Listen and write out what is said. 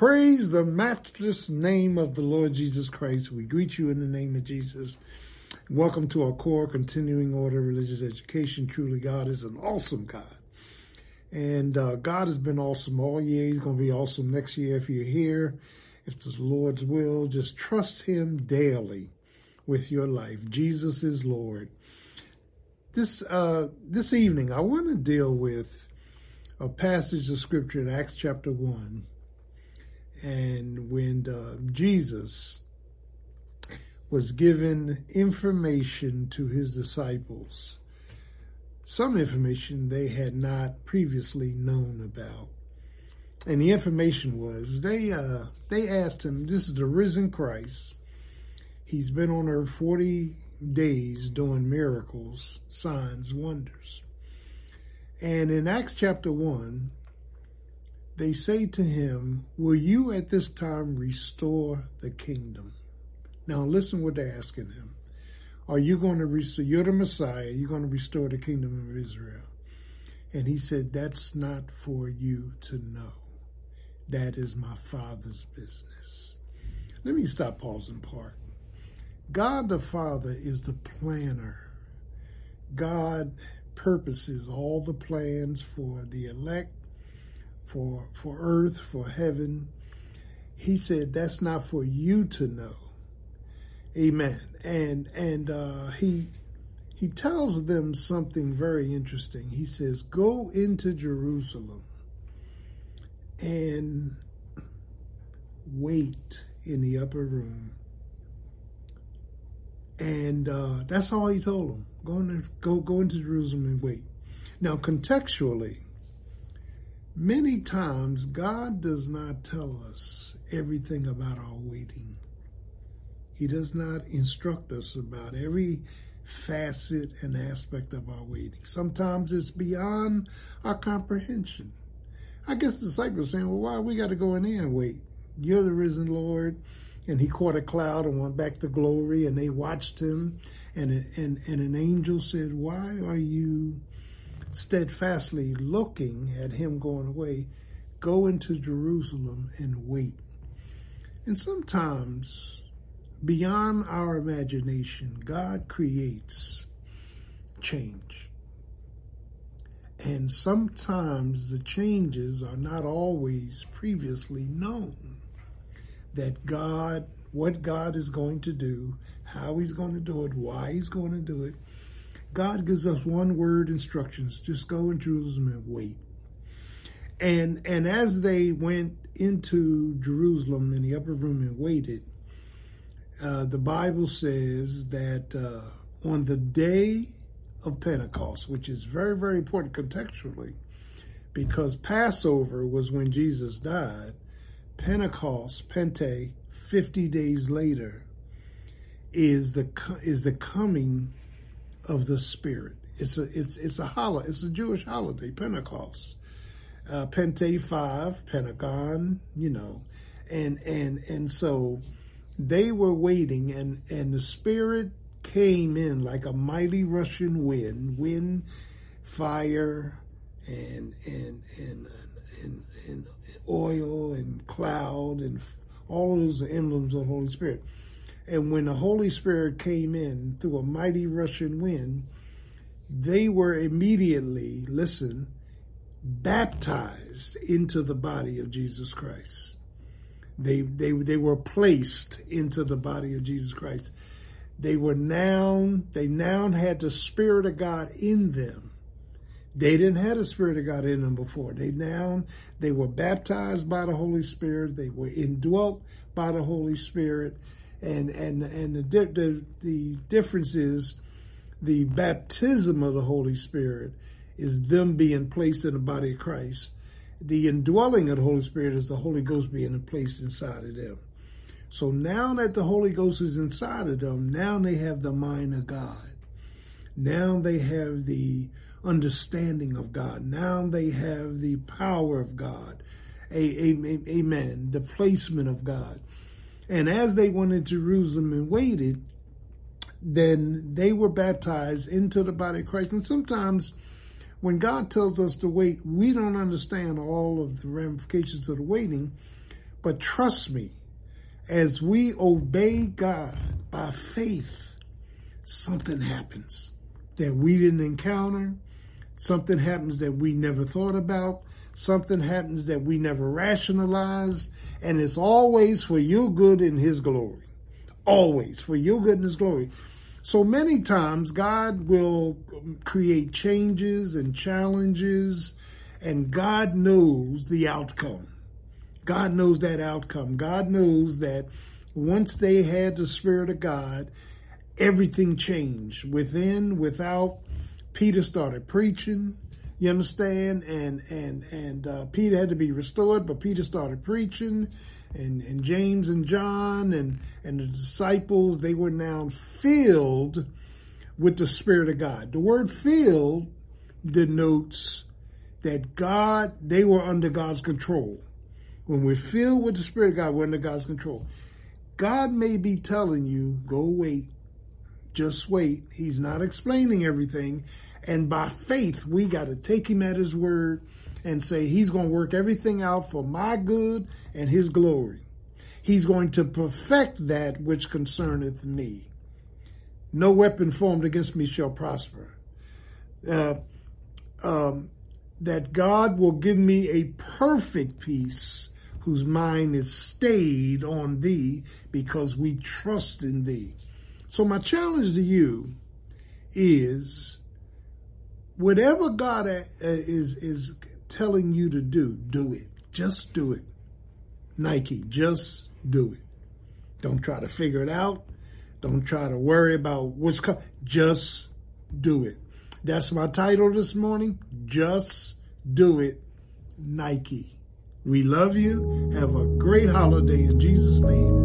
Praise the matchless name of the Lord Jesus Christ. We greet you in the name of Jesus. Welcome to our core continuing order religious education. Truly, God is an awesome God. And uh, God has been awesome all year. He's going to be awesome next year if you're here. If it's the Lord's will, just trust Him daily with your life. Jesus is Lord. This uh, this evening, I want to deal with a passage of scripture in Acts chapter one, and when uh, Jesus was given information to his disciples, some information they had not previously known about. And the information was they uh, they asked him, "This is the risen Christ. He's been on earth forty days doing miracles, signs, wonders." And in Acts chapter one, they say to him, "Will you at this time restore the kingdom?" Now listen what they're asking him. Are you going to restore? You're the Messiah. You're going to restore the kingdom of Israel. And he said, That's not for you to know. That is my Father's business. Let me stop pausing part. God the Father is the planner. God purposes all the plans for the elect, for for earth, for heaven. He said that's not for you to know. Amen. And and uh, he he tells them something very interesting. He says, "Go into Jerusalem and wait in the upper room." And uh, that's all he told them. Go, in, go, go into Jerusalem and wait. Now, contextually, many times God does not tell us everything about our waiting. He does not instruct us about every facet and aspect of our waiting. Sometimes it's beyond our comprehension. I guess the disciples saying, well, why we got to go in there and wait? You're the risen Lord. And he caught a cloud and went back to glory and they watched him. And, and, and an angel said, why are you steadfastly looking at him going away? Go into Jerusalem and wait. And sometimes beyond our imagination, God creates change. And sometimes the changes are not always previously known. That God, what God is going to do, how he's going to do it, why he's going to do it. God gives us one word instructions. Just go in Jerusalem and wait. And, and as they went into Jerusalem in the upper room and waited, uh, the Bible says that uh, on the day of Pentecost, which is very, very important contextually, because Passover was when Jesus died, Pentecost, Pente, 50 days later, is the is the coming of the Spirit. It's a it's it's a holiday. It's a Jewish holiday, Pentecost. Uh, Pente five, Pentagon, you know, and and and so they were waiting and, and the Spirit came in like a mighty rushing wind, wind, fire, and, and, and, and, and oil and cloud and all those emblems of the Holy Spirit. And when the Holy Spirit came in through a mighty rushing wind, they were immediately, listen, baptized into the body of Jesus Christ. They, they, they were placed into the body of Jesus Christ. They were now, they now had the Spirit of God in them. They didn't have the Spirit of God in them before. They now, they were baptized by the Holy Spirit. They were indwelt by the Holy Spirit. And, and, and the, the, the difference is the baptism of the Holy Spirit is them being placed in the body of Christ the indwelling of the Holy Spirit is the Holy Ghost being placed inside of them. So now that the Holy Ghost is inside of them, now they have the mind of God. Now they have the understanding of God. Now they have the power of God. Amen. The placement of God. And as they went into Jerusalem and waited, then they were baptized into the body of Christ. And sometimes when God tells us to wait, we don't understand all of the ramifications of the waiting, But trust me, as we obey God by faith, something happens that we didn't encounter. Something happens that we never thought about. Something happens that we never rationalized. And it's always for your good and his glory. Always for your good and his glory. So many times God will create changes and challenges and God knows the outcome. God knows that outcome. God knows that once they had the Spirit of God, everything changed within, without. Peter started preaching. You understand? And and and uh, Peter had to be restored, but Peter started preaching, and and James and John and and the disciples they were now filled with the Spirit of God. The word "filled" denotes that God they were under God's control. When we're filled with the Spirit of God, we're under God's control. God may be telling you, go wait, just wait. He's not explaining everything. And by faith, we got to take him at his word and say, he's going to work everything out for my good and his glory. He's going to perfect that which concerneth me. No weapon formed against me shall prosper. Uh, um, that God will give me a perfect peace whose mind is stayed on thee because we trust in thee. So my challenge to you is whatever God is, is telling you to do, do it. Just do it. Nike, just do it. Don't try to figure it out. Don't try to worry about what's coming. Just do it. That's my title this morning. Just do it. Nike. We love you. Have a great holiday in Jesus' name.